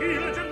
gentile, gentile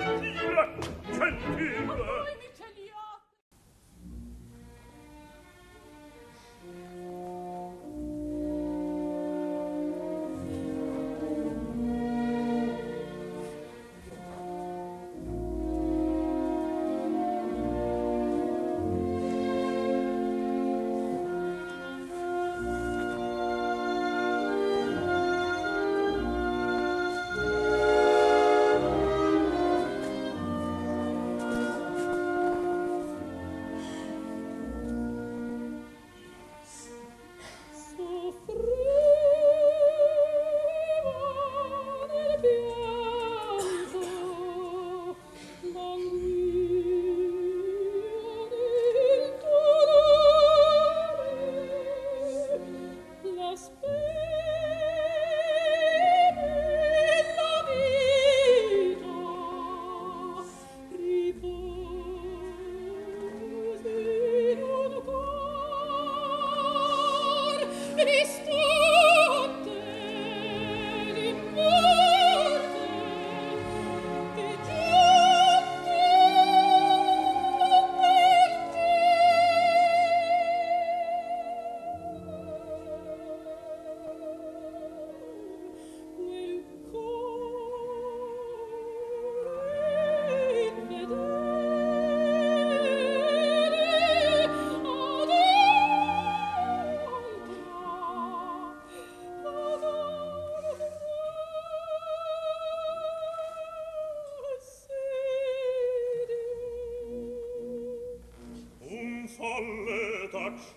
folle t'accese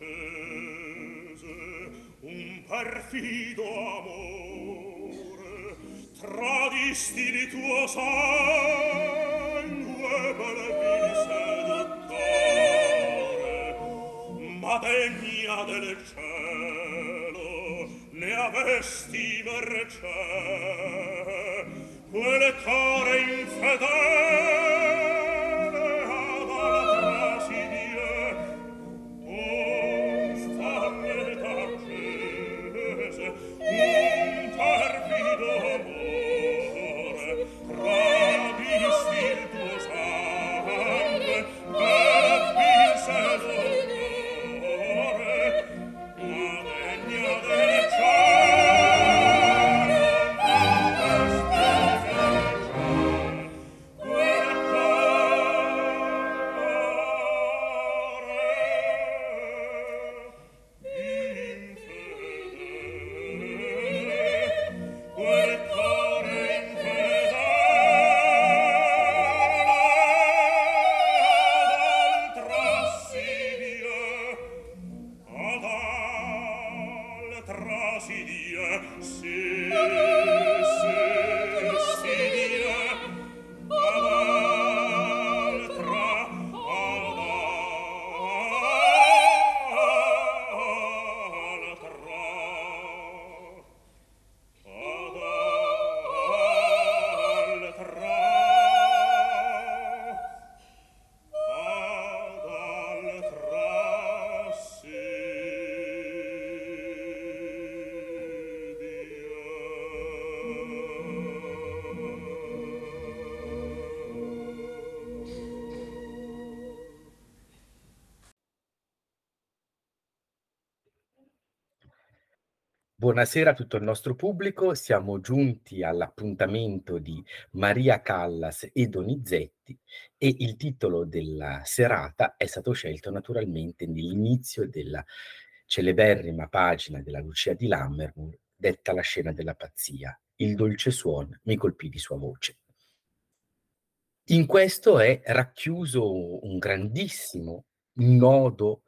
un perfido amore. Tradisti di tuo sangue per vili seduttore. Ma degna del cielo ne avesti mercè. Quel core infedele Buonasera a tutto il nostro pubblico, siamo giunti all'appuntamento di Maria Callas e Donizetti e il titolo della serata è stato scelto naturalmente nell'inizio della celeberrima pagina della Lucia di Lammermoor, detta La scena della pazzia. Il dolce suon mi colpì di sua voce. In questo è racchiuso un grandissimo nodo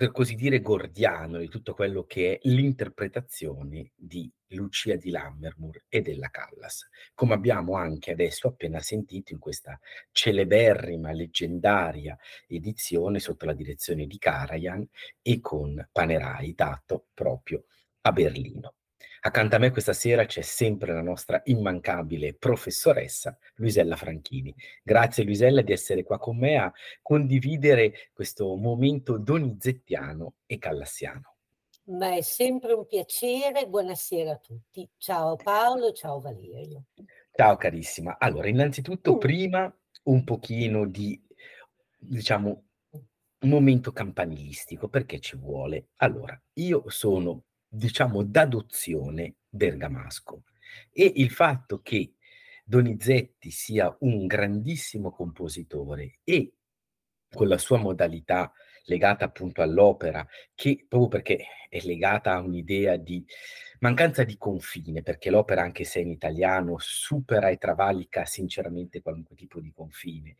per così dire, gordiano di tutto quello che è l'interpretazione di Lucia di Lammermoor e della Callas, come abbiamo anche adesso appena sentito in questa celeberrima, leggendaria edizione sotto la direzione di Karajan e con Panerai dato proprio a Berlino. Accanto a me questa sera c'è sempre la nostra immancabile professoressa Luisella Franchini. Grazie Luisella di essere qua con me a condividere questo momento donizettiano e callassiano. Ma è sempre un piacere, buonasera a tutti. Ciao Paolo, ciao Valerio. Ciao carissima. Allora, innanzitutto, uh. prima un pochino di, diciamo, momento campanilistico, perché ci vuole. Allora, io sono diciamo, d'adozione bergamasco. E il fatto che Donizetti sia un grandissimo compositore e con la sua modalità legata appunto all'opera, che proprio perché è legata a un'idea di mancanza di confine, perché l'opera, anche se in italiano, supera e travalica sinceramente qualunque tipo di confine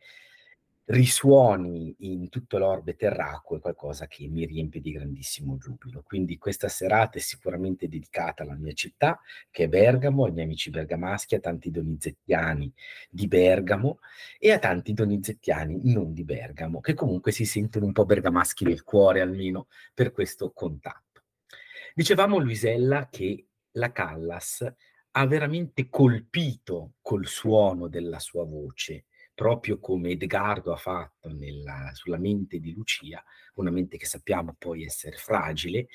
risuoni in tutto l'orbe terracqueo è qualcosa che mi riempie di grandissimo giubilo. Quindi questa serata è sicuramente dedicata alla mia città, che è Bergamo, miei amici bergamaschi, a tanti donizettiani di Bergamo e a tanti donizettiani non di Bergamo, che comunque si sentono un po' bergamaschi nel cuore almeno per questo contatto. Dicevamo Luisella che la Callas ha veramente colpito col suono della sua voce proprio come Edgardo ha fatto nella, sulla mente di Lucia, una mente che sappiamo poi essere fragile,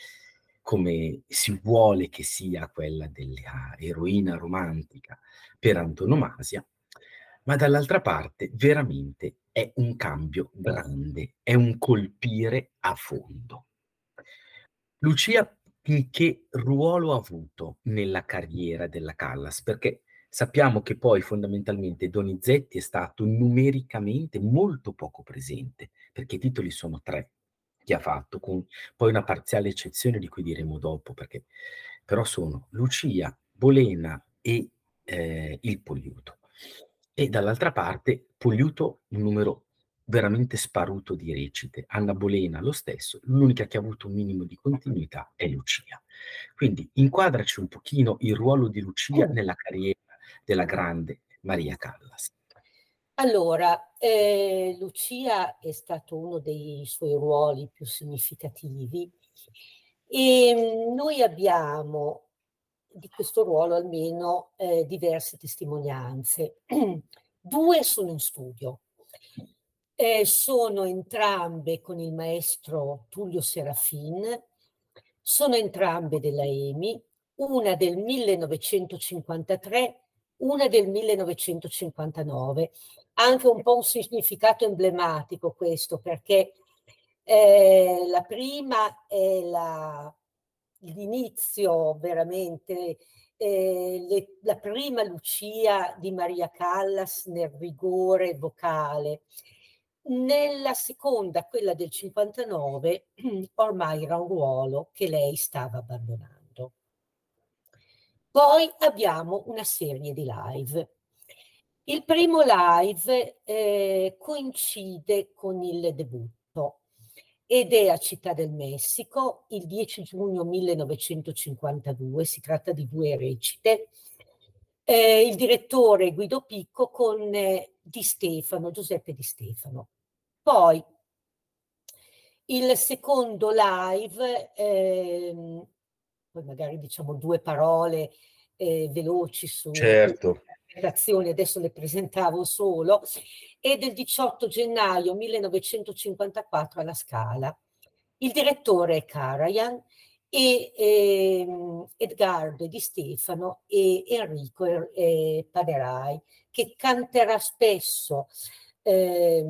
come si vuole che sia quella dell'eroina romantica per antonomasia, ma dall'altra parte veramente è un cambio grande, è un colpire a fondo. Lucia che ruolo ha avuto nella carriera della Callas? Perché Sappiamo che poi fondamentalmente Donizetti è stato numericamente molto poco presente, perché i titoli sono tre che ha fatto, con poi una parziale eccezione di cui diremo dopo, perché però sono Lucia, Bolena e eh, il Poliuto. E dall'altra parte Poliuto un numero veramente sparuto di recite, Anna Bolena lo stesso, l'unica che ha avuto un minimo di continuità è Lucia. Quindi inquadraci un pochino il ruolo di Lucia oh. nella carriera della grande Maria Callas. Allora, eh, Lucia è stato uno dei suoi ruoli più significativi e mm, noi abbiamo di questo ruolo almeno eh, diverse testimonianze. Due sono in studio. Eh, sono entrambe con il maestro Tullio Serafin, sono entrambe della EMI, una del 1953 una del 1959. Anche un po' un significato emblematico questo, perché eh, la prima è la, l'inizio veramente, eh, le, la prima Lucia di Maria Callas nel rigore vocale. Nella seconda, quella del 59, ormai era un ruolo che lei stava abbandonando. Poi abbiamo una serie di live. Il primo live eh, coincide con il debutto ed è a Città del Messico il 10 giugno 1952, si tratta di due recite. Eh, il direttore Guido Picco con eh, Di Stefano, Giuseppe Di Stefano. Poi il secondo live ehm, poi magari diciamo due parole eh, veloci su certo. adesso le presentavo solo, e del 18 gennaio 1954 alla Scala. Il direttore è Karajan e eh, Edgardo Di Stefano e Enrico eh, Paderai, che canterà spesso eh,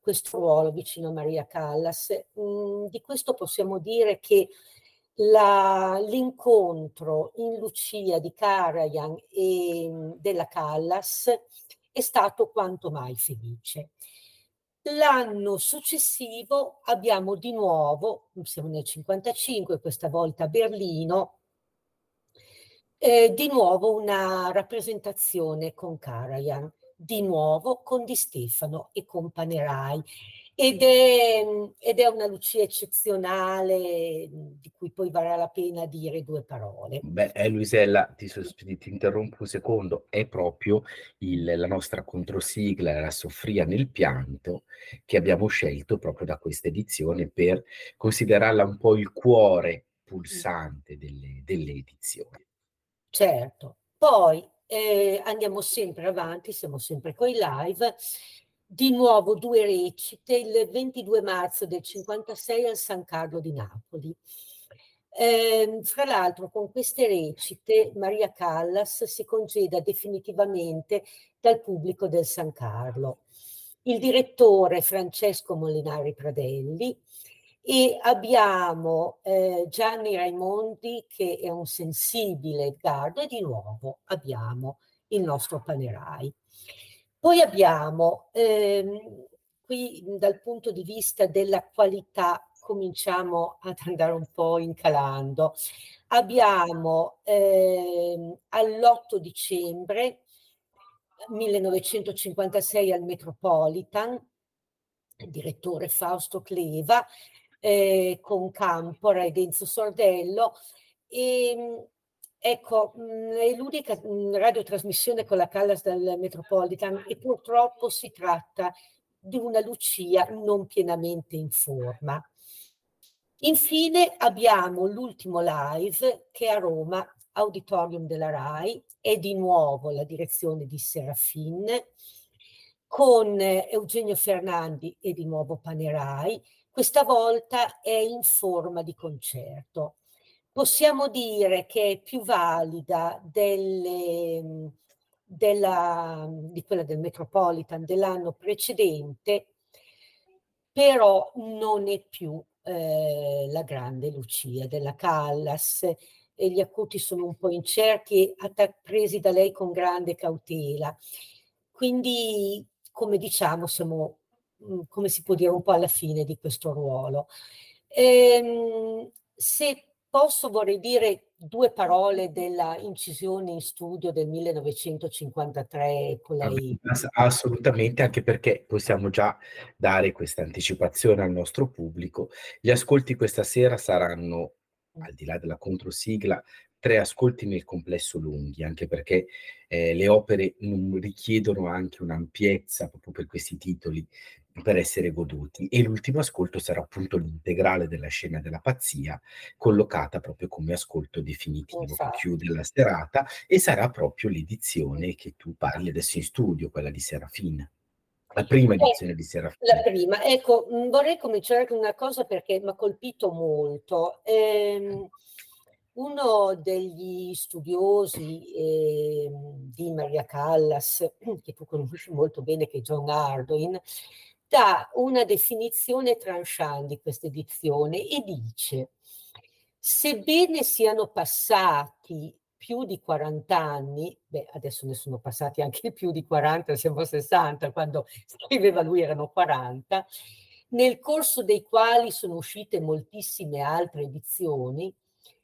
questo ruolo vicino a Maria Callas. Mm, di questo possiamo dire che la, l'incontro in Lucia di Karajan e mhmm, della Callas è stato quanto mai felice. L'anno successivo abbiamo di nuovo, siamo nel 55, questa volta a Berlino, eh, di nuovo una rappresentazione con Karajan, di nuovo con Di Stefano e con Panerai. Ed è, ed è, una Lucia eccezionale di cui poi varrà la pena dire due parole. Beh, eh, Luisella, ti, ti, interrompo un secondo, è proprio il, la nostra controsigla, la Soffria nel pianto, che abbiamo scelto proprio da questa edizione per considerarla un po' il cuore pulsante delle, delle edizioni. Certo, poi eh, andiamo sempre avanti, siamo sempre con i live di nuovo due recite il 22 marzo del 56 al San Carlo di Napoli. Eh, fra l'altro con queste recite Maria Callas si congeda definitivamente dal pubblico del San Carlo. Il direttore Francesco Molinari Pradelli e abbiamo eh, Gianni Raimondi che è un sensibile Edgardo e di nuovo abbiamo il nostro Panerai. Poi abbiamo ehm, qui dal punto di vista della qualità cominciamo ad andare un po' incalando. Abbiamo ehm, all'8 dicembre 1956 al Metropolitan, il direttore Fausto Cleva, eh, con Campora ed Enzo Sordello, e ehm, Ecco, mh, è l'unica mh, radiotrasmissione con la Callas del Metropolitan e purtroppo si tratta di una Lucia non pienamente in forma. Infine abbiamo l'ultimo live che a Roma, Auditorium della RAI, è di nuovo la direzione di Serafin, con Eugenio Fernandi e di nuovo Panerai. Questa volta è in forma di concerto possiamo dire che è più valida delle, della, di quella del Metropolitan dell'anno precedente, però non è più eh, la grande Lucia della Callas e gli acuti sono un po' incerti e presi da lei con grande cautela. Quindi, come diciamo, siamo, mm, come si può dire, un po' alla fine di questo ruolo. Ehm, se posso vorrei dire due parole della incisione in studio del 1953 con lei? Assolutamente, anche perché possiamo già dare questa anticipazione al nostro pubblico. Gli ascolti questa sera saranno, al di là della controsigla, tre ascolti nel complesso lunghi, anche perché eh, le opere richiedono anche un'ampiezza proprio per questi titoli per essere goduti e l'ultimo ascolto sarà appunto l'integrale della scena della pazzia collocata proprio come ascolto definitivo esatto. che chiude la serata e sarà proprio l'edizione che tu parli adesso in studio, quella di Serafina. La prima edizione eh, di Serafina. La prima, ecco, vorrei cominciare con una cosa perché mi ha colpito molto. Ehm, uno degli studiosi eh, di Maria Callas, che tu conosci molto bene, che è John Ardoin, dà una definizione tranchant di questa edizione e dice sebbene siano passati più di 40 anni, beh adesso ne sono passati anche più di 40, siamo 60, quando scriveva lui erano 40, nel corso dei quali sono uscite moltissime altre edizioni,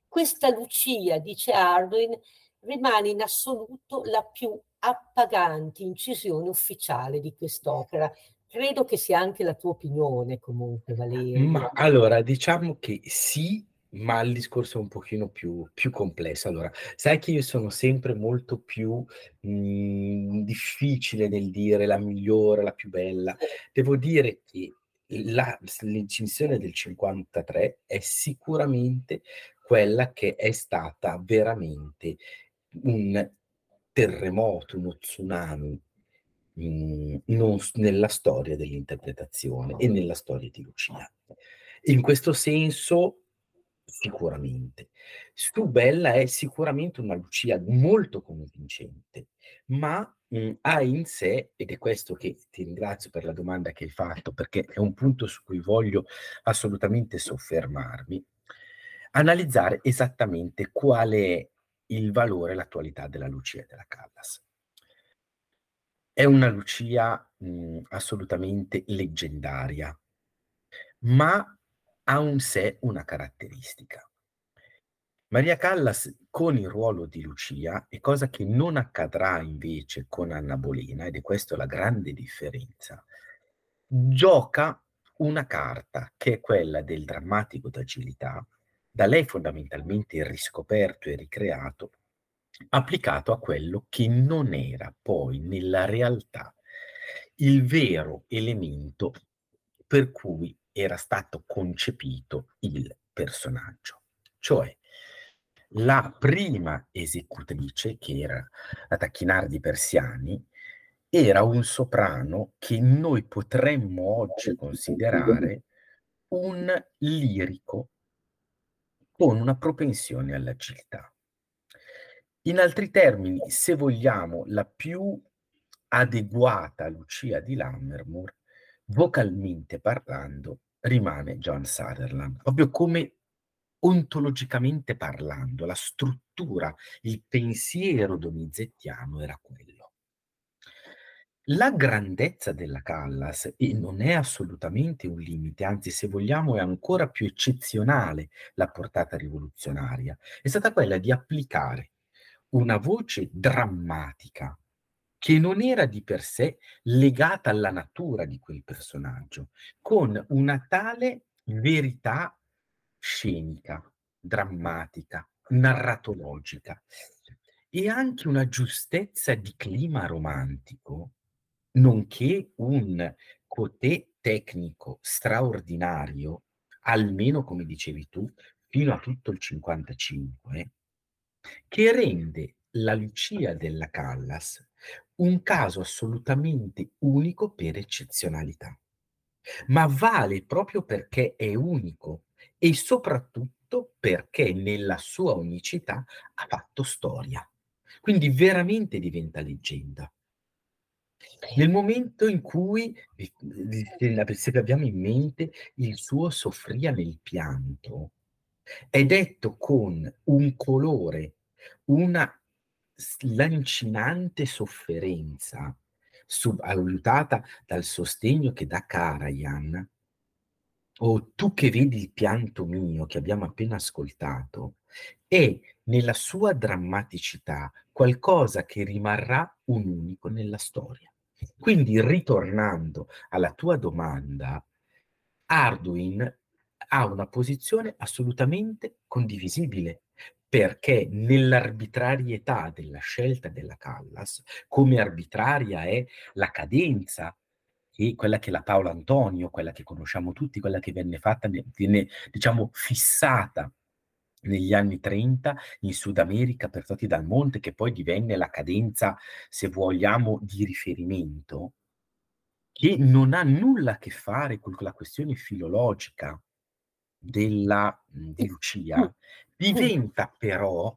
questa Lucia, dice Arduin, rimane in assoluto la più appagante incisione ufficiale di quest'opera. Credo che sia anche la tua opinione comunque, Valerio. Ma allora, diciamo che sì, ma il discorso è un pochino più, più complesso. Allora, sai che io sono sempre molto più mh, mhmm, difficile nel dire la migliore, la più bella. Devo dire che la, l'incinzione del 53 è sicuramente quella che è stata veramente un terremoto, uno tsunami mh, non, nella storia dell'interpretazione e nella storia di Lucia. In questo senso, sicuramente. Su Bella è sicuramente una Lucia molto convincente, ma mh, ha in sé, ed è questo che ti ringrazio per la domanda che hai fatto, perché è un punto su cui voglio assolutamente soffermarmi, analizzare esattamente quale è il valore e l'attualità della Lucia della Callas. È una Lucia mh, assolutamente leggendaria, ma ha in sé una caratteristica. Maria Callas con il ruolo di Lucia, e cosa che non accadrà invece con Anna Bolena, ed è questa la grande differenza, gioca una carta che è quella del drammatico d'agilità, da lei fondamentalmente riscoperto e ricreato, applicato a quello che non era poi nella realtà il vero elemento per cui era stato concepito il personaggio. Cioè, la prima esecutrice, che era la Tacchinardi Persiani, era un soprano che noi potremmo oggi considerare un lirico con una propensione all'agilità. In altri termini, se vogliamo, la più adeguata Lucia di Lammermoor, vocalmente parlando, rimane John Sutherland, proprio come ontologicamente parlando, la struttura, il pensiero donizettiano era quello. La grandezza della Callas, e non è assolutamente un limite, anzi se vogliamo è ancora più eccezionale la portata rivoluzionaria, è stata quella di applicare una voce drammatica che non era di per sé legata alla natura di quel personaggio, con una tale verità scenica, drammatica, narratologica. E anche una giustezza di clima romantico, nonché un cotè tecnico straordinario, almeno come dicevi tu, fino a tutto il 55, che rende la Lucia della Callas un caso assolutamente unico per eccezionalità, ma vale proprio perché è unico e soprattutto perché nella sua unicità ha fatto storia. Quindi veramente diventa leggenda. Nel momento in cui, se abbiamo in mente il suo soffria nel pianto, è detto con un colore, una lancinante sofferenza, sub- aiutata dal sostegno che dà Karajan, o tu che vedi il pianto mio che abbiamo appena ascoltato, è nella sua drammaticità qualcosa che rimarrà un unico nella storia. Quindi, ritornando alla tua domanda, Arduin ha una posizione assolutamente condivisibile perché nell'arbitrarietà della scelta della Callas, come arbitraria è la cadenza e quella che la Paolo Antonio, quella che conosciamo tutti, quella che venne fatta, viene diciamo fissata negli anni 30 in Sud America per Toti dal Monte, che poi divenne la cadenza, se vogliamo, di riferimento, che non ha nulla a che fare con la questione filologica della, di Lucia, diventa però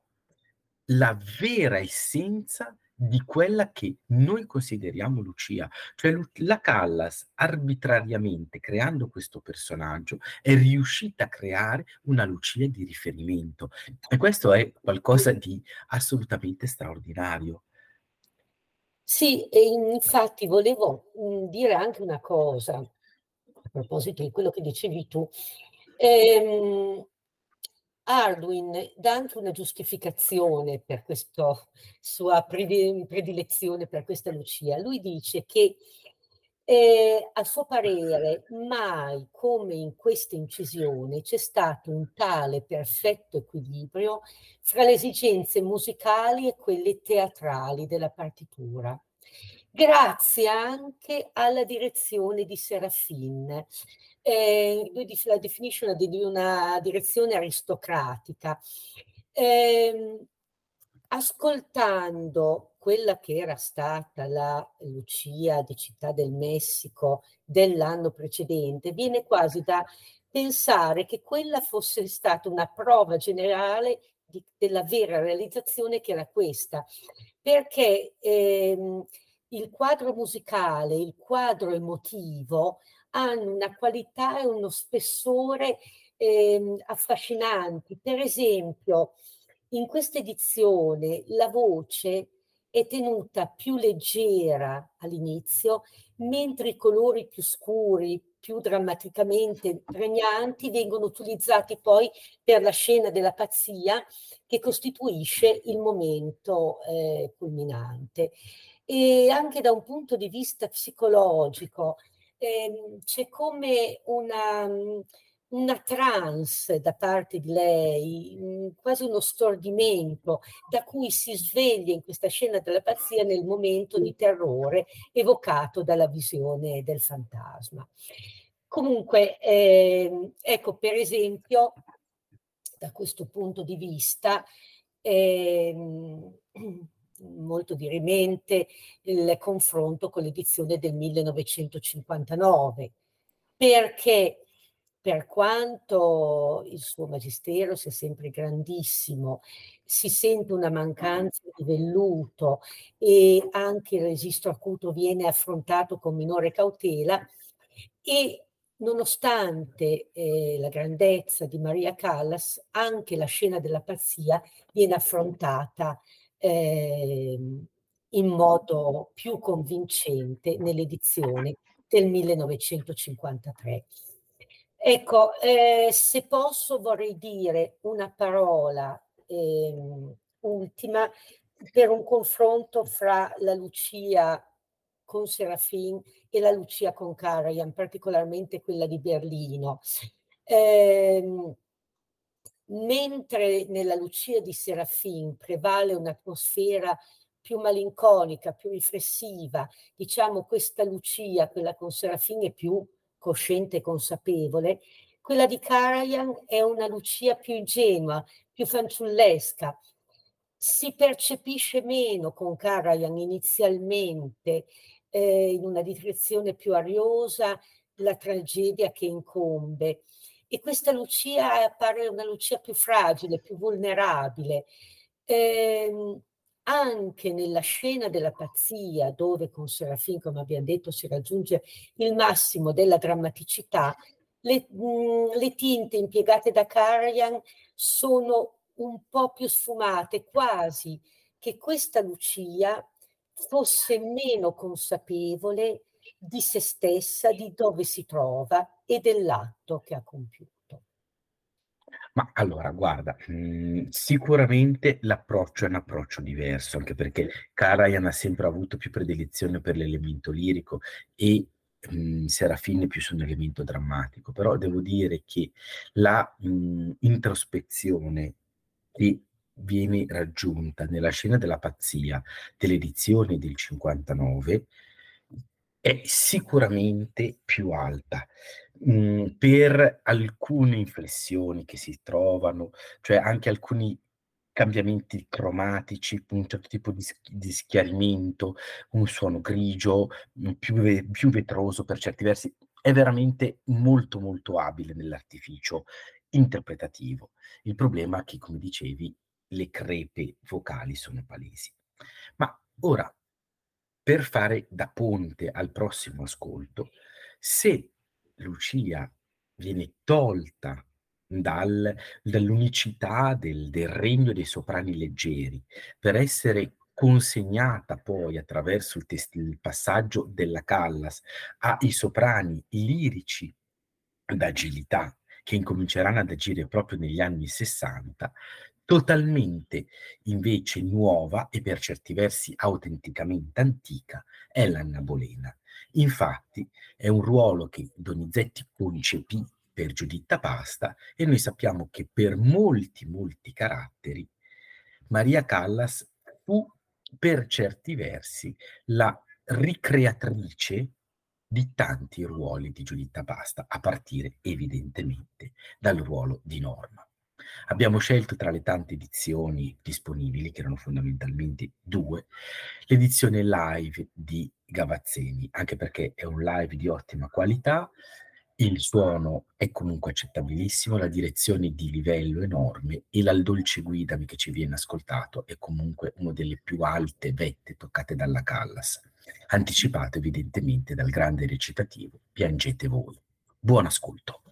la vera essenza di quella che noi consideriamo Lucia. Cioè la Callas arbitrariamente creando questo personaggio è riuscita a creare una Lucia di riferimento e questo è qualcosa di assolutamente straordinario. Sì, e infatti volevo dire anche una cosa a proposito di quello che dicevi tu. Ehm, Arduin dà anche una giustificazione per questa sua predilezione per questa Lucia. Lui dice che eh, a suo parere mai come in questa incisione c'è stato un tale perfetto equilibrio fra le esigenze musicali e quelle teatrali della partitura grazie anche alla direzione di Serafin eh, lui la definisce di una direzione aristocratica. Eh, ascoltando quella che era stata la Lucia di Città del Messico dell'anno precedente, viene quasi da pensare che quella fosse stata una prova generale di, della vera realizzazione che era questa, perché ehm, il quadro musicale, il quadro emotivo hanno una qualità e uno spessore eh, affascinanti. Per esempio, in questa edizione la voce è tenuta più leggera all'inizio, mentre i colori più scuri, più drammaticamente pregnanti vengono utilizzati poi per la scena della pazzia che costituisce il momento eh, culminante. E anche da un punto di vista psicologico, eh, c'è come una, una trance da parte di lei, quasi uno stordimento da cui si sveglia in questa scena della pazzia nel momento di terrore evocato dalla visione del fantasma. Comunque, eh, ecco, per esempio, da questo punto di vista, eh, molto dirimente il confronto con l'edizione del 1959, perché? Per quanto il suo magistero sia sempre grandissimo, si sente una mancanza di velluto e anche il registro acuto viene affrontato con minore cautela e nonostante eh, la grandezza di Maria Callas, anche la scena della pazzia viene affrontata eh, in modo più convincente nell'edizione del 1953. Ecco, eh, se posso vorrei dire una parola eh, ultima per un confronto fra la Lucia con Serafin e la Lucia con Karajan, particolarmente quella di Berlino. Eh, mentre nella Lucia di Serafin prevale un'atmosfera più malinconica, più riflessiva, diciamo questa Lucia, quella con Serafin è più cosciente e consapevole, quella di Karajan è una Lucia più ingenua, più fanciullesca. Si percepisce meno con Karajan inizialmente eh, in una direzione più ariosa la tragedia che incombe. E questa Lucia appare una Lucia più fragile, più vulnerabile. Eh, anche nella scena della pazzia, dove con Serafin, come abbiamo detto, si raggiunge il massimo della drammaticità, le, mh, le tinte impiegate da Karajan sono un po' più sfumate, quasi che questa Lucia fosse meno consapevole di se stessa, di dove si trova e dell'atto che ha compiuto. Ma allora, guarda, mhmm, sicuramente l'approccio è un approccio diverso, anche perché Karajan ha sempre avuto più predilezione per l'elemento lirico e, mhmm, Serafine più su un elemento drammatico. Però devo dire che la, mhmm, introspezione che viene raggiunta nella scena della pazzia dell'edizione del 59 è sicuramente più alta, mhmm, per alcune inflessioni che si trovano, cioè anche alcuni cambiamenti cromatici, un certo tipo di di schiarimento, un suono grigio, più più vetroso per certi versi. È veramente molto, molto abile nell'artificio interpretativo. Il problema è che, come dicevi, le crepe vocali sono palesi. Ma ora, per fare da ponte al prossimo ascolto, se Lucia viene tolta dal, dall'unicità del, del regno dei soprani leggeri per essere consegnata poi attraverso il, test- il passaggio della Callas ai soprani lirici d'agilità che incominceranno ad agire proprio negli anni 60, Totalmente invece nuova e per certi versi autenticamente antica è l'Anna Bolena. Infatti è un ruolo che Donizetti concepì per Giuditta Pasta e noi sappiamo che per molti, molti caratteri Maria Callas fu per certi versi la ricreatrice di tanti ruoli di Giuditta Pasta, a partire evidentemente dal ruolo di Norma. Abbiamo scelto tra le tante edizioni disponibili, che erano fondamentalmente due, l'edizione live di Gavazzeni, anche perché è un live di ottima qualità, il suono è comunque accettabilissimo, la direzione di livello enorme e la dolce guidami che ci viene ascoltato è comunque una delle più alte vette toccate dalla Callas, anticipato evidentemente dal grande recitativo Piangete voi. Buon ascolto.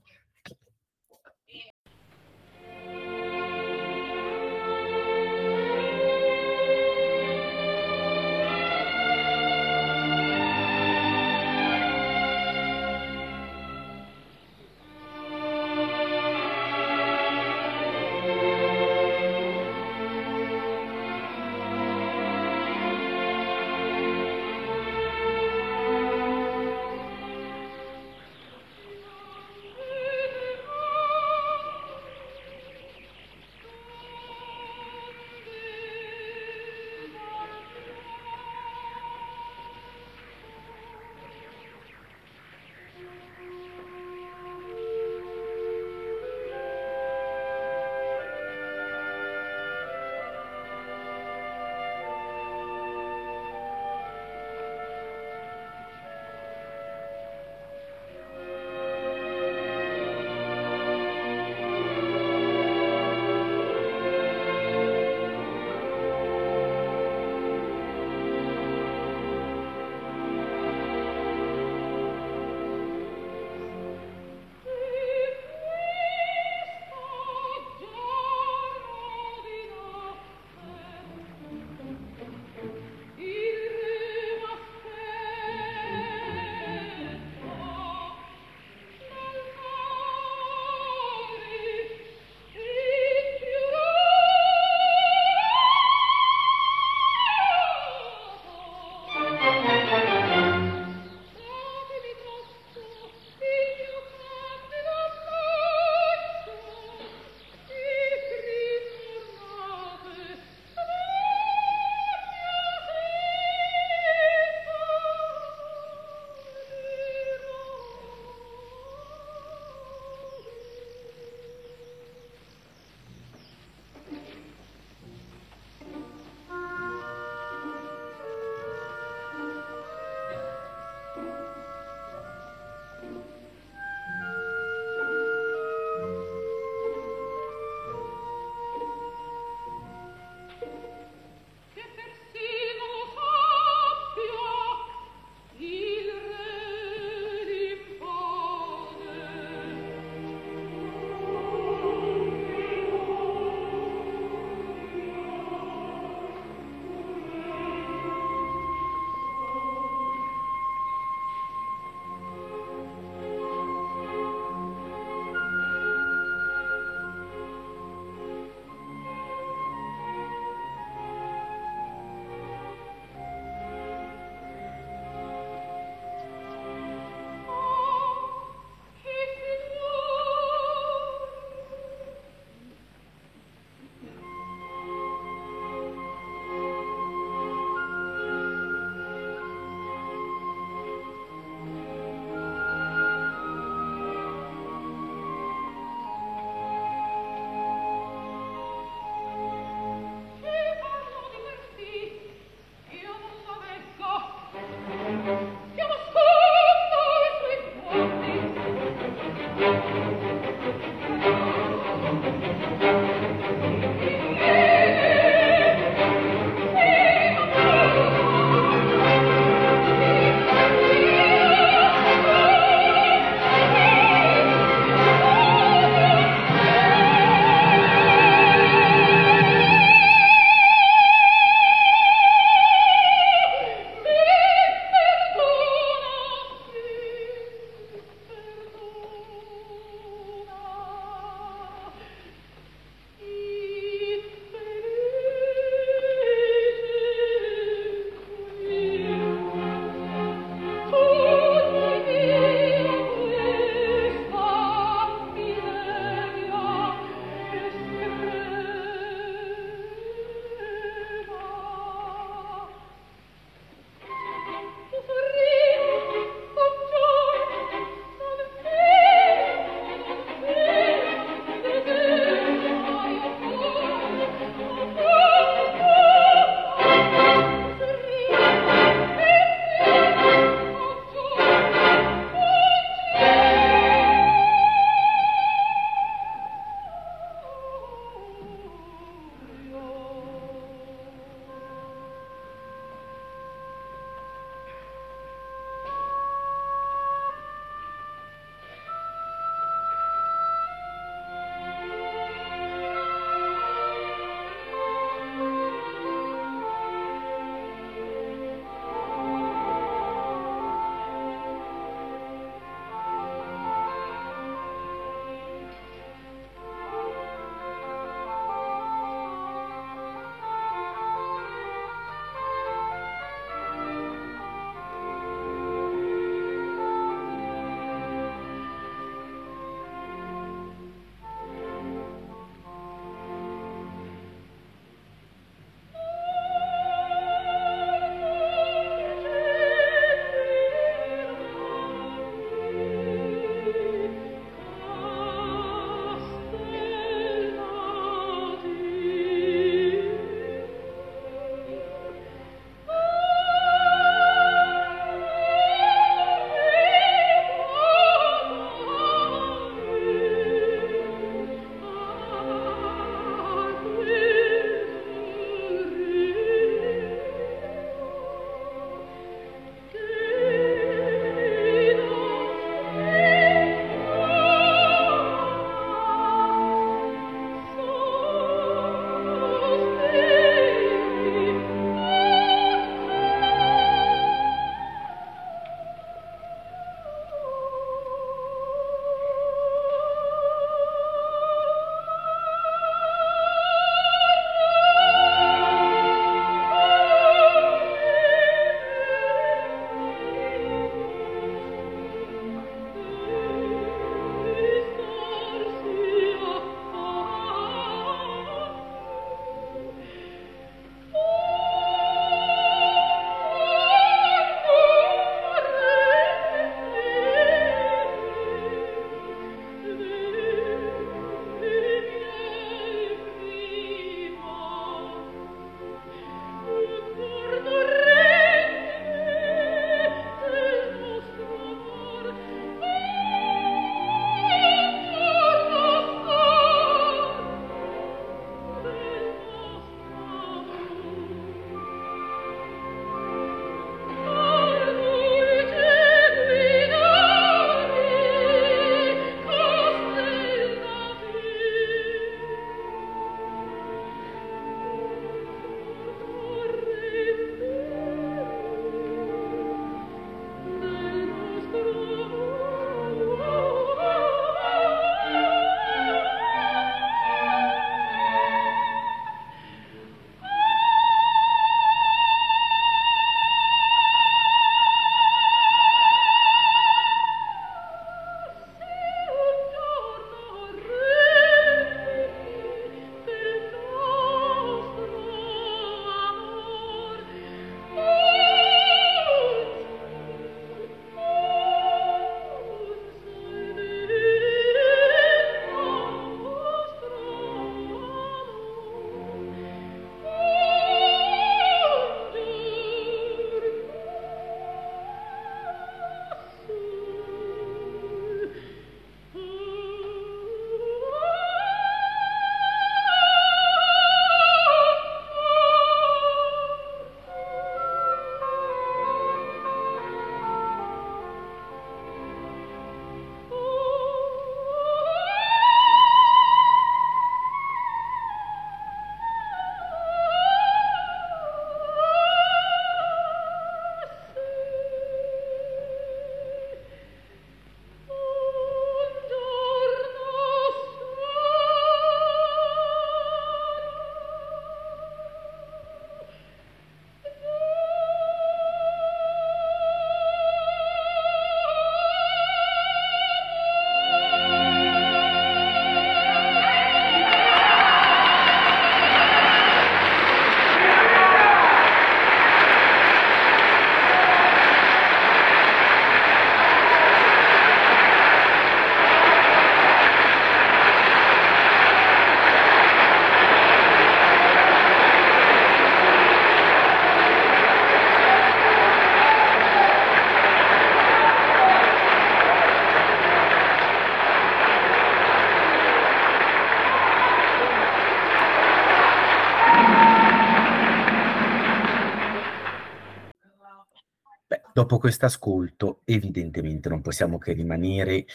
Dopo questo ascolto, evidentemente non possiamo che rimanere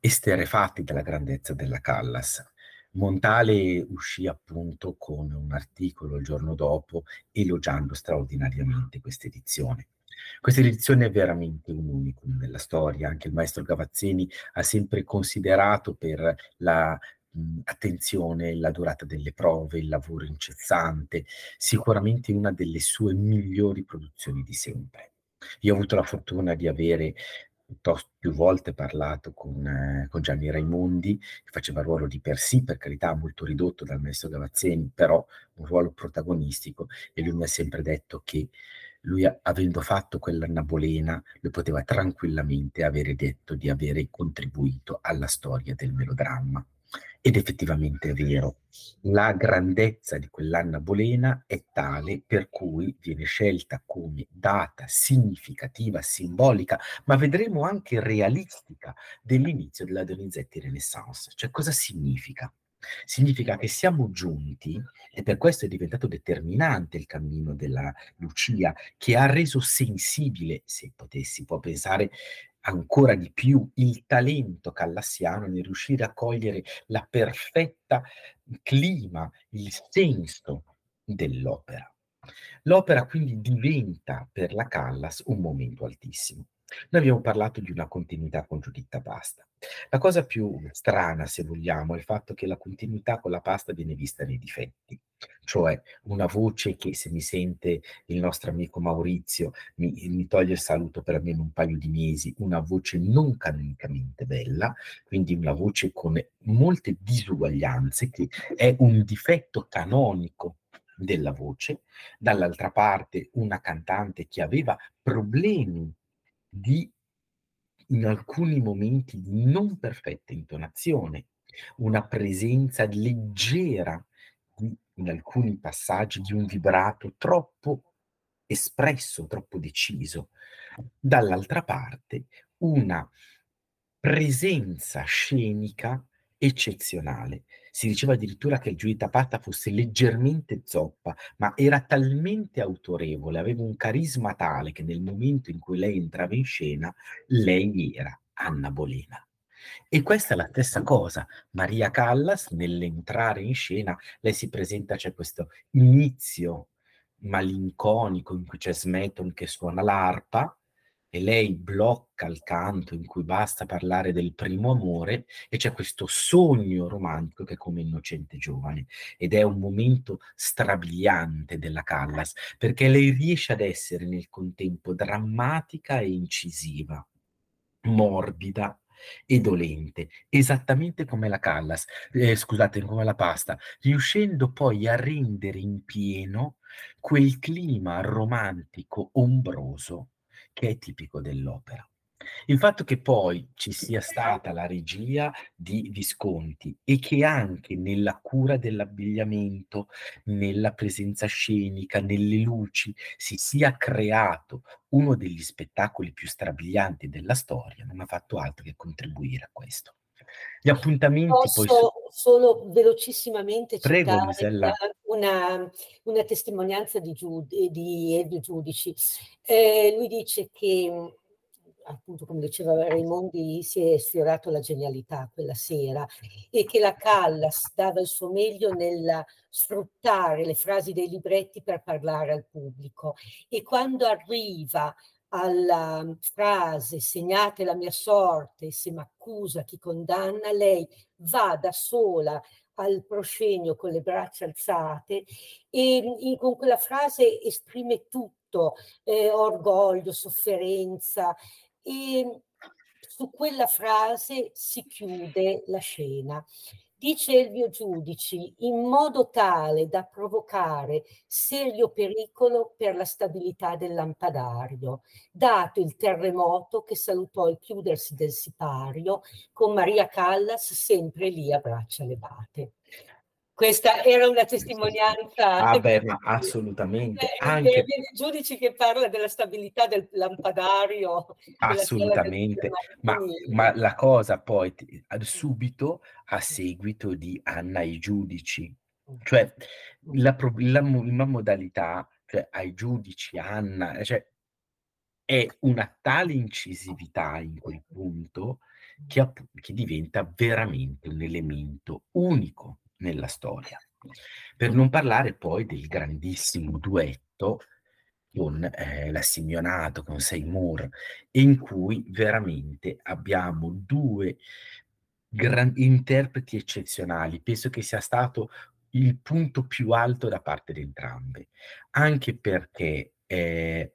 esterrefatti dalla grandezza della Callas. Montale uscì appunto con un articolo il giorno dopo elogiando straordinariamente questa edizione. Questa edizione è veramente un unicum nella storia, anche il maestro Gavazzini ha sempre considerato per la attenzione, la durata delle prove, il lavoro incessante, sicuramente una delle sue migliori produzioni di sempre. Io ho avuto la fortuna di avere piuttosto più volte parlato con, eh, con, Gianni Raimondi, che faceva il ruolo di Persì, per carità molto ridotto dal maestro Gavazzeni, però un ruolo protagonistico, e lui mi ha sempre detto che lui avendo fatto quell'Anna Bolena, lui poteva tranquillamente avere detto di avere contribuito alla storia del melodramma. Ed effettivamente è vero, la grandezza di quell'Anna Bolena è tale per cui viene scelta come data significativa, simbolica, ma vedremo anche realistica dell'inizio della Donizetti Renaissance. Cioè cosa significa? Significa che siamo giunti, e per questo è diventato determinante il cammino della Lucia, che ha reso sensibile, se potessi, può pensare ancora di più il talento callassiano nel riuscire a cogliere la perfetta clima, il senso dell'opera. L'opera quindi diventa per la Callas un momento altissimo. Noi abbiamo parlato di una continuità con Giuditta Pasta. La cosa più strana, se vogliamo, è il fatto che la continuità con la pasta viene vista nei difetti. Cioè una voce che se mi sente il nostro amico Maurizio mi, mi toglie il saluto per almeno un paio di mesi, una voce non canonicamente bella, quindi una voce con molte disuguaglianze, che è un difetto canonico della voce, dall'altra parte una cantante che aveva problemi di in alcuni momenti di non perfetta intonazione, una presenza leggera di, in alcuni passaggi di un vibrato troppo espresso, troppo deciso. Dall'altra parte una presenza scenica eccezionale. Si diceva addirittura che Giuditta Patta fosse leggermente zoppa, ma era talmente autorevole, aveva un carisma tale che nel momento in cui lei entrava in scena, lei era Anna Bolena. E questa è la stessa cosa. Maria Callas, nell'entrare in scena, lei si presenta, c'è questo inizio malinconico in cui c'è Smeton che suona l'arpa, e lei blocca il canto in cui basta parlare del primo amore e c'è questo sogno romantico che è come innocente giovane ed è un momento strabiliante della Callas perché lei riesce ad essere nel contempo drammatica e incisiva, morbida e dolente, esattamente come la Callas, eh, scusate, come la pasta, riuscendo poi a rendere in pieno quel clima romantico ombroso che è tipico dell'opera. Il fatto che poi ci sia stata la regia di Visconti e che anche nella cura dell'abbigliamento, nella presenza scenica, nelle luci, si sia creato uno degli spettacoli più strabilianti della storia, non ha fatto altro che contribuire a questo. Gli appuntamenti Posso poi... solo velocissimamente Prego, citare Gisella. Una, una testimonianza di, Giud- di Elvio Giudici. Eh, lui dice che appunto come diceva Raimondi si è sfiorato la genialità quella sera e che la Callas dava il suo meglio nel sfruttare le frasi dei libretti per parlare al pubblico e quando arriva alla frase segnate la mia sorte, se m'accusa chi condanna, lei va da sola al proscenio con le braccia alzate e in, con quella frase esprime tutto, eh, orgoglio, sofferenza e su quella frase si chiude la scena. Dice Elvio Giudici, in modo tale da provocare serio pericolo per la stabilità del lampadario, dato il terremoto che salutò il chiudersi del sipario con Maria Callas sempre lì a braccia levate. Questa era una testimonianza. Ah beh, ma assolutamente. Eh, Anche... giudici che parla della stabilità del lampadario. Assolutamente, ma, ma, la cosa poi subito a seguito di Anna i giudici, cioè la, la, la modalità, cioè ai giudici, Anna, cioè è una tale incisività in quel punto che, che diventa veramente un elemento unico nella storia. Per non parlare poi del grandissimo duetto con eh, la Simeonato, con Seymour, in cui veramente abbiamo due gran- interpreti eccezionali. Penso che sia stato il punto più alto da parte di entrambe, anche perché eh,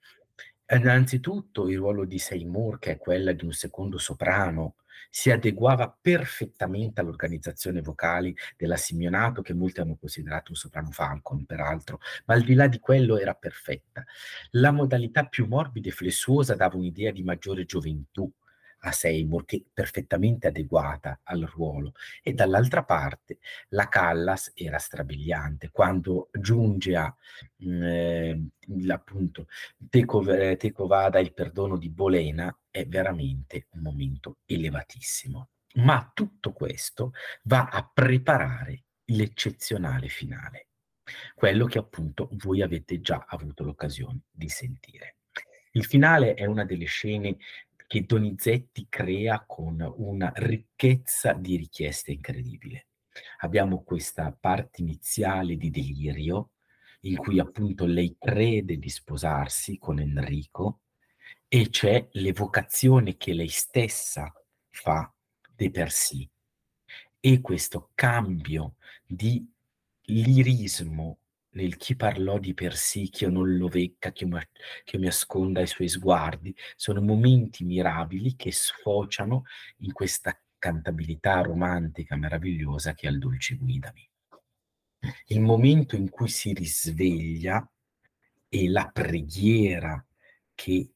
innanzitutto il ruolo di Seymour, che è quello di un secondo soprano, si adeguava perfettamente all'organizzazione vocale della Simeonato, che molti hanno considerato un soprano Falcon, peraltro, ma al di là di quello era perfetta. La modalità più morbida e flessuosa dava un'idea di maggiore gioventù, a Seymour, che perfettamente adeguata al ruolo, e dall'altra parte la Callas era strabiliante. Quando giunge a mm, eh, appunto Teco, Teco Vada, il perdono di Bolena, è veramente un momento elevatissimo. Ma tutto questo va a preparare l'eccezionale finale, quello che appunto voi avete già avuto l'occasione di sentire. Il finale è una delle scene che Donizetti crea con una ricchezza di richieste incredibile. Abbiamo questa parte iniziale di delirio, in cui appunto lei crede di sposarsi con Enrico e c'è l'evocazione che lei stessa fa di per sé. E questo cambio di lirismo nel chi parlò di per sé, che io non lo vecca, che che io mi asconda ai suoi sguardi, sono momenti mirabili che sfociano in questa cantabilità romantica meravigliosa che è il dolce guidami. Il momento in cui si risveglia e la preghiera che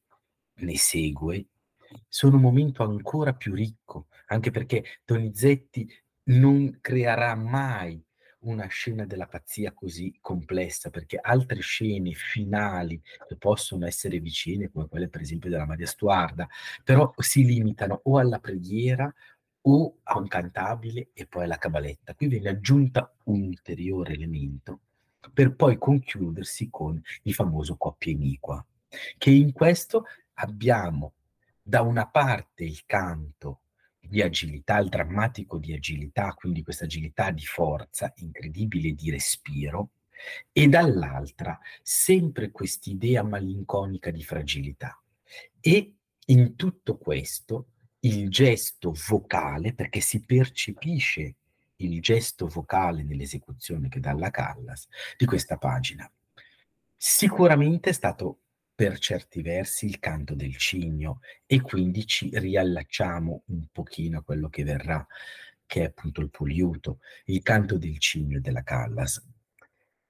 ne segue sono un momento ancora più ricco, anche perché Donizetti non creerà mai una scena della pazzia così complessa, perché altre scene finali che possono essere vicine, come quelle per esempio della Maria Stuarda, però si limitano o alla preghiera o a un cantabile e poi alla cabaletta. Qui viene aggiunta un ulteriore elemento per poi concludersi con il famoso coppia iniqua, che in questo abbiamo da una parte il canto di agilità, il drammatico di agilità, quindi questa agilità di forza incredibile di respiro, e dall'altra sempre quest'idea malinconica di fragilità. E in tutto questo il gesto vocale, perché si percepisce il gesto vocale nell'esecuzione che dà la Callas di questa pagina, sicuramente è stato per certi versi il canto del cigno e quindi ci riallacciamo un pochino a quello che verrà, che è appunto il poliuto, il canto del cigno della Callas.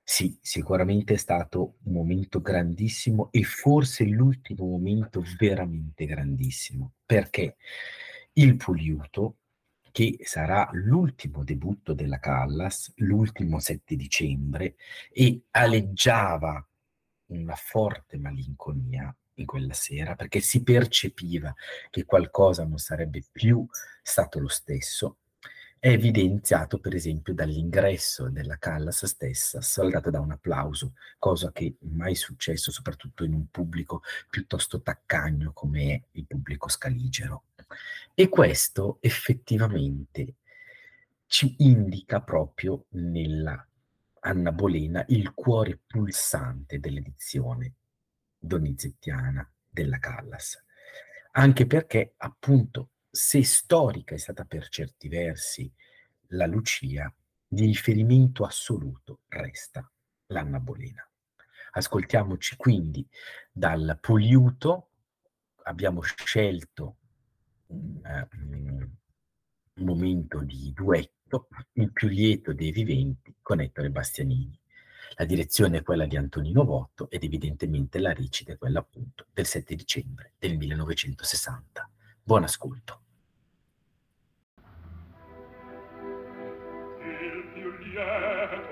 Sì, sicuramente è stato un momento grandissimo e forse l'ultimo momento veramente grandissimo, perché il poliuto, che sarà l'ultimo debutto della Callas, l'ultimo 7 dicembre, e aleggiava una forte malinconia in quella sera perché si percepiva che qualcosa non sarebbe più stato lo stesso, è evidenziato per esempio dall'ingresso della Callas stessa, saldato da un applauso, cosa che mai successo soprattutto in un pubblico piuttosto taccagno come è il pubblico scaligero. E questo effettivamente ci indica proprio nella Anna Bolena il cuore pulsante dell'edizione donizettiana della Callas. Anche perché, appunto, se storica è stata per certi versi la Lucia, di riferimento assoluto resta l'Anna Bolena. Ascoltiamoci quindi dal Poliuto, abbiamo scelto un, um, un momento di duetto il più lieto dei viventi con Ettore Bastianini. La direzione è quella di Antonino Votto ed evidentemente la recita è quella appunto del 7 dicembre del 1960. Buon ascolto. Il più lieto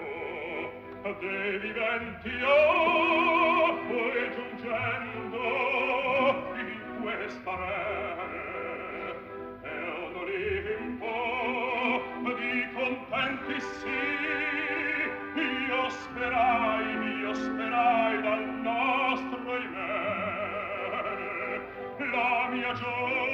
dei viventi oh, poi giungendo in questa re sperai, io sperai dal nostro il mere, la mia gioia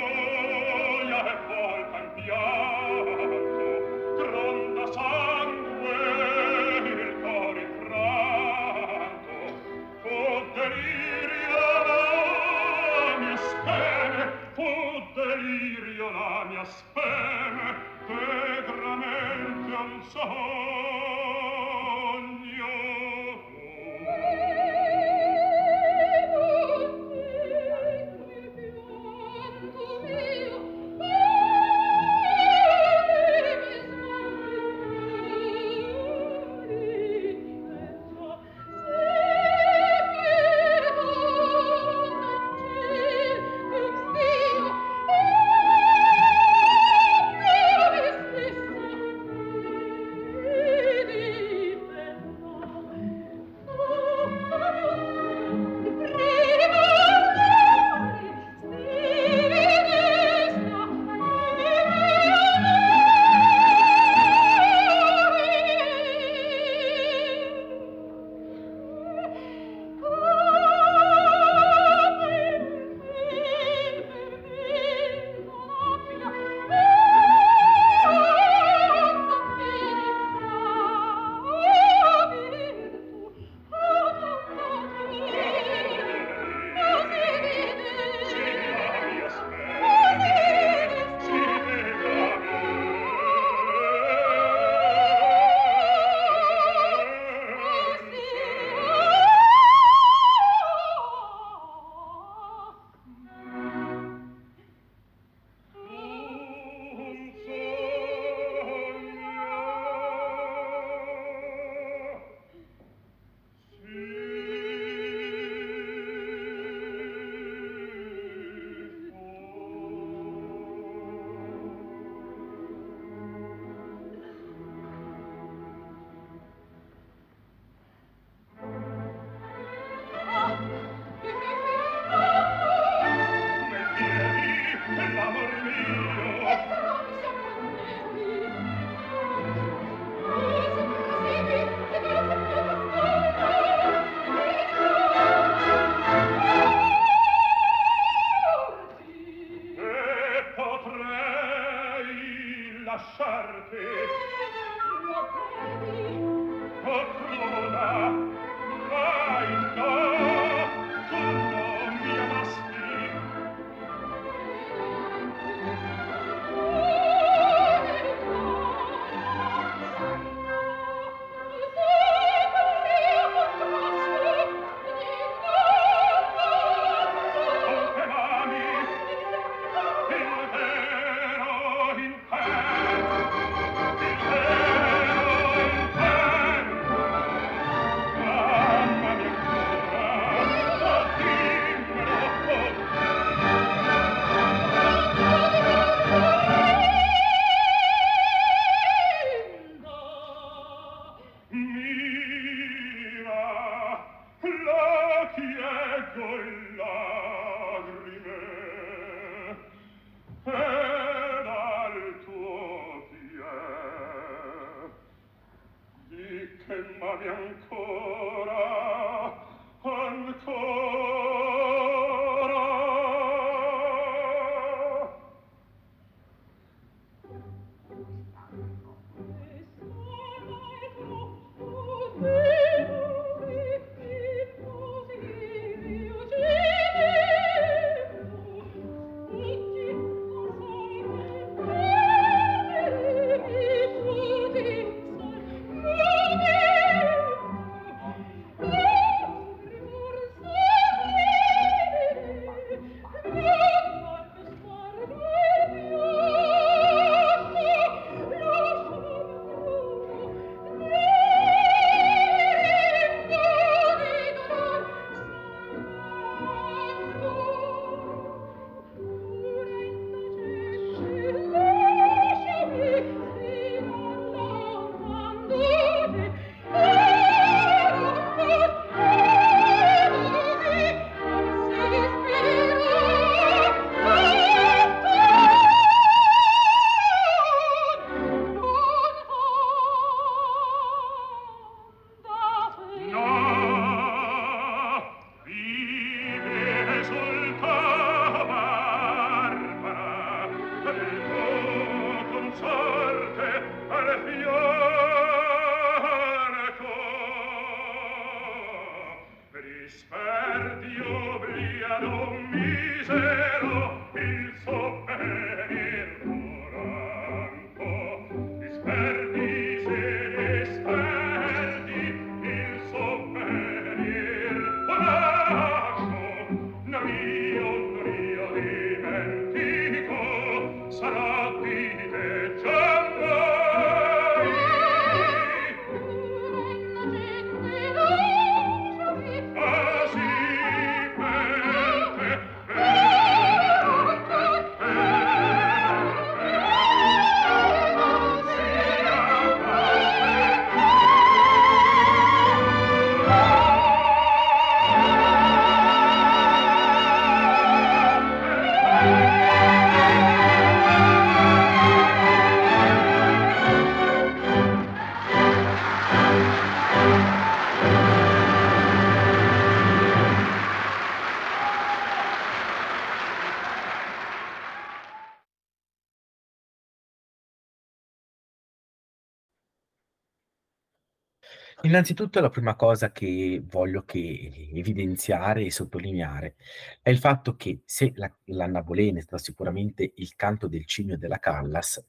Innanzitutto la prima cosa che voglio che evidenziare e sottolineare è il fatto che se la l'Anna Bolena è stata sicuramente il canto del cigno della Callas,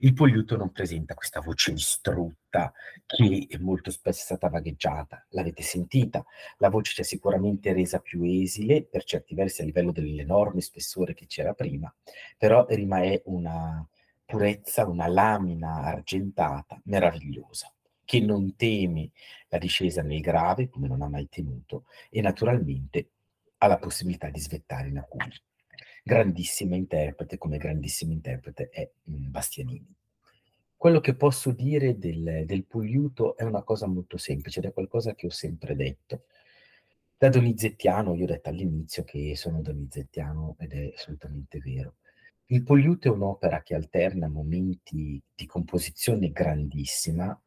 il Poliuto non presenta questa voce distrutta che molto spesso è stata vagheggiata. L'avete sentita, la voce si è sicuramente resa più esile, per certi versi a livello dell'enorme spessore che c'era prima, però rimane una purezza, una lamina argentata meravigliosa che non teme la discesa nel grave, come non ha mai temuto, e naturalmente ha la possibilità di svettare in acuti. Grandissima interprete, come grandissimo interprete è mm, Bastianini. Quello che posso dire del, del Pugliuto è una cosa molto semplice, ed è qualcosa che ho sempre detto. Da donizettiano, io ho detto all'inizio che sono donizettiano ed è assolutamente vero. Il Pugliuto è un'opera che alterna momenti di composizione grandissima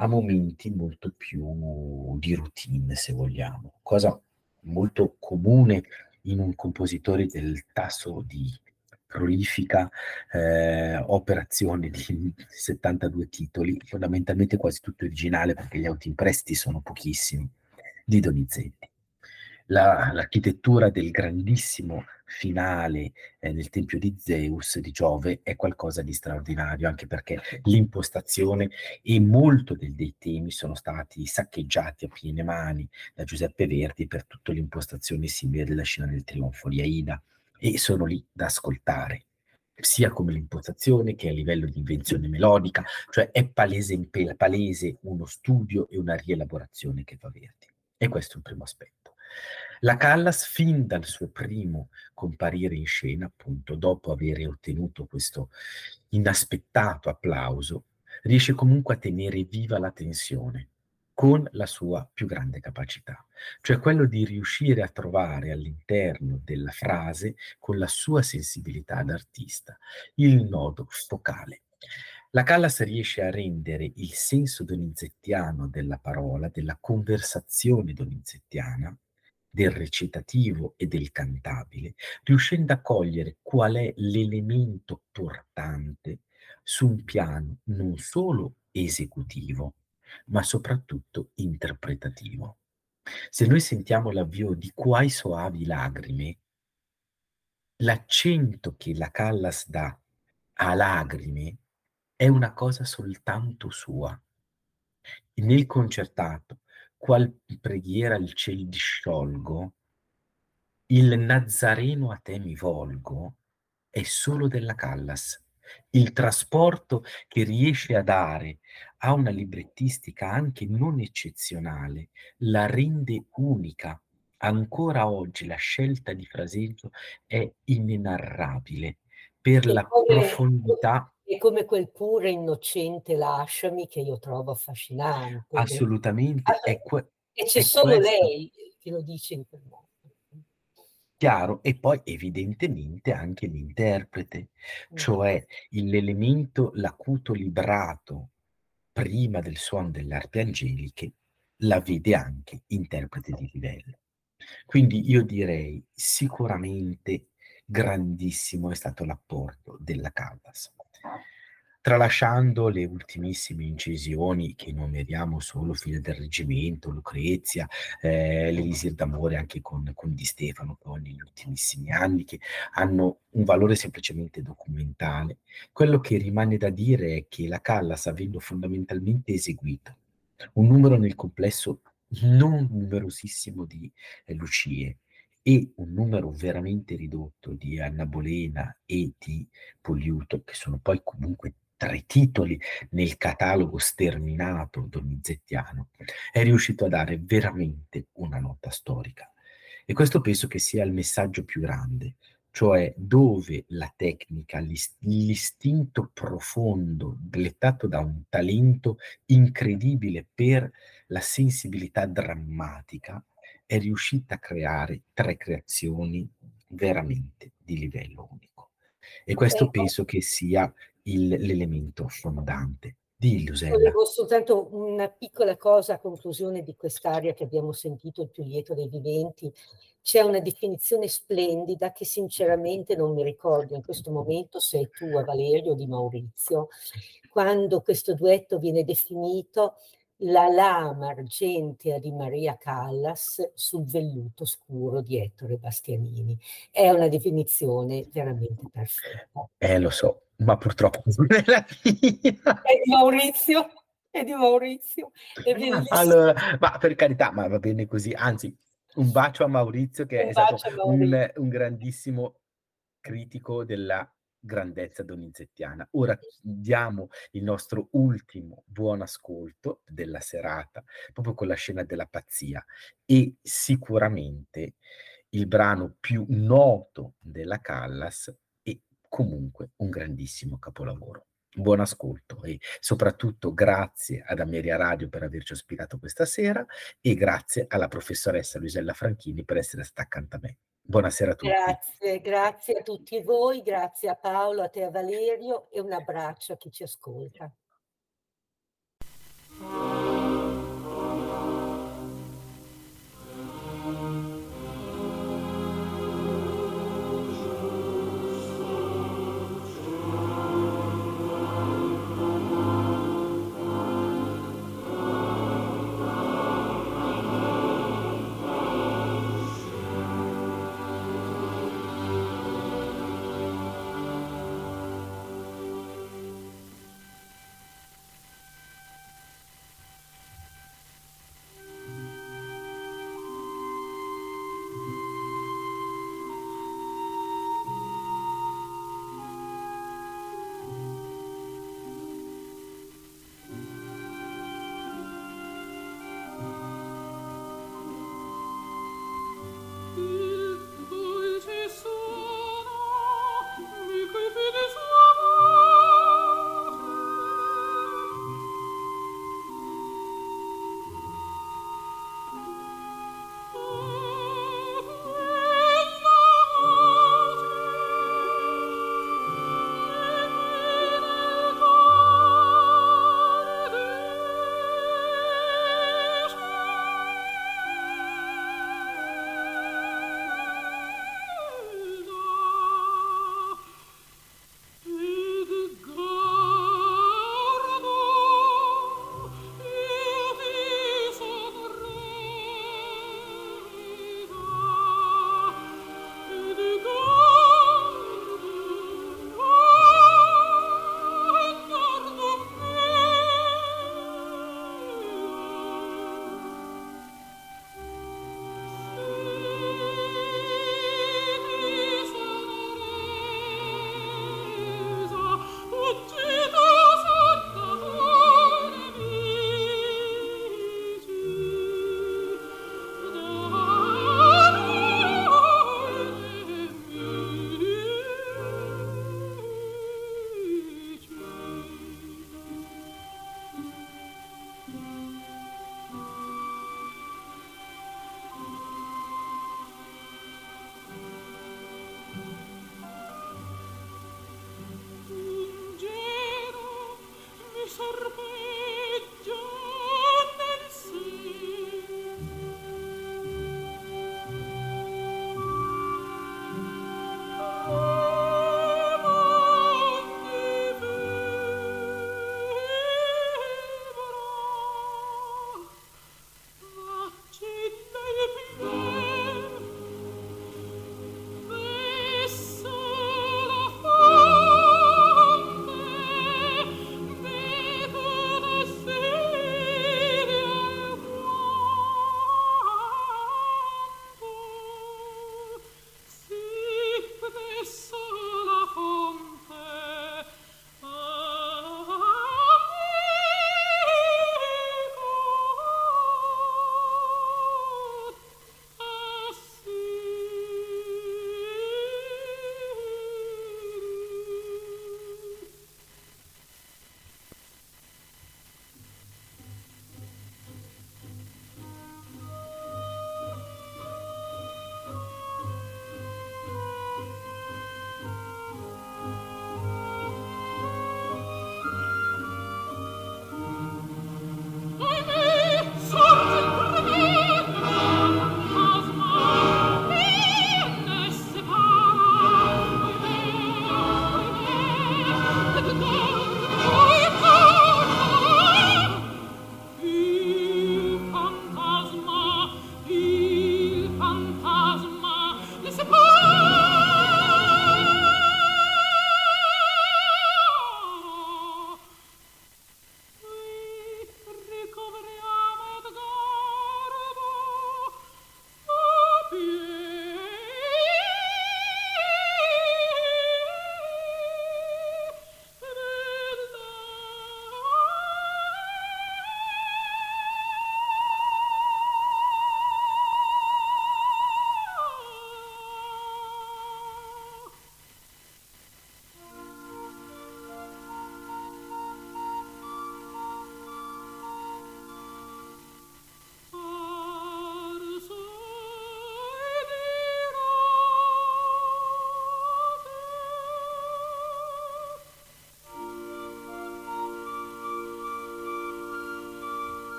a momenti molto più di routine, se vogliamo, cosa molto comune in un compositore del tasso di prolifica eh, operazione di 72 titoli, fondamentalmente quasi tutto originale perché gli autoimpresti sono pochissimi, di Donizetti la, l'architettura del grandissimo finale eh, nel Tempio di Zeus, di Giove, è qualcosa di straordinario, anche perché l'impostazione e molto del, dei temi sono stati saccheggiati a piene mani da Giuseppe Verdi per tutta l'impostazione simile della scena del trionfo di Aida, e sono lì da ascoltare sia come l'impostazione che a livello di invenzione melodica, cioè è palese, palese uno studio e una rielaborazione che fa Verdi. E questo è un primo aspetto. La Callas, fin dal suo primo comparire in scena, appunto, dopo aver ottenuto questo inaspettato applauso, riesce comunque a tenere viva la tensione con la sua più grande capacità, cioè quello di riuscire a trovare all'interno della frase, con la sua sensibilità d'artista, il nodo focale. La Callas riesce a rendere il senso donizettiano della parola, della conversazione donizettiana, del recitativo e del cantabile, riuscendo a cogliere qual è l'elemento portante su un piano non solo esecutivo, ma soprattutto interpretativo. Se noi sentiamo l'avvio di Quai soavi lagrime, l'accento che la Callas dà a lagrime è una cosa soltanto sua. Nel concertato qual preghiera il ciel disciolgo, il Nazareno a te mi volgo, è solo della Callas. Il trasporto che riesce a dare a una librettistica anche non eccezionale la rende unica. Ancora oggi la scelta di fraseggio è inenarrabile per la profondità è come quel pure innocente lasciami che io trovo affascinante. Assolutamente. È que- e c'è solo questo. lei che lo dice in quel modo. Chiaro, e poi evidentemente anche l'interprete, mm. cioè l'elemento, l'acuto librato prima del suono delle arti angeliche, la vede anche interprete di livello. Quindi io direi sicuramente grandissimo è stato l'apporto della Caldas tralasciando le ultimissime incisioni che nomeriamo solo Fine del Reggimento, Lucrezia, eh, l'Elisir d'amore anche con, con Di Stefano poi negli ultimissimi anni, che hanno un valore semplicemente documentale. Quello che rimane da dire è che la Callas, avendo fondamentalmente eseguito un numero nel complesso non numerosissimo di eh, Lucie, e un numero veramente ridotto di Anna Bolena e di Poliuto, che sono poi comunque tre titoli nel catalogo sterminato donizettiano, è riuscito a dare veramente una nota storica. E questo penso che sia il messaggio più grande, cioè dove la tecnica, l'istinto profondo, dettato da un talento incredibile per la sensibilità drammatica, è riuscita a creare tre creazioni veramente di livello unico. E questo ecco. penso che sia il, l'elemento fondante. Dillo, Volevo soltanto una piccola cosa a conclusione di quest'area che abbiamo sentito, il più lieto dei viventi. C'è una definizione splendida che sinceramente non mi ricordo in questo momento se è tua Valerio o di Maurizio, quando questo duetto viene definito la lama argentea di Maria Callas sul velluto scuro di Ettore Bastianini. È una definizione veramente perfetta. Eh, lo so, ma purtroppo non è la mia. È di Maurizio, è di Maurizio. È allora, ma per carità, ma va bene così. Anzi, un bacio a Maurizio che un è stato un, un grandissimo critico della grandezza donizettiana. Ora diamo il nostro ultimo buon ascolto della serata, proprio con la scena della pazzia e sicuramente il brano più noto della Callas e comunque un grandissimo capolavoro. Buon ascolto e soprattutto grazie ad Ameria Radio per averci ospitato questa sera e grazie alla professoressa Luisella Franchini per essere stata accanto a me. Buonasera a tutti. Grazie, grazie a tutti voi, grazie a Paolo, a te a Valerio e un abbraccio a chi ci ascolta. sorrow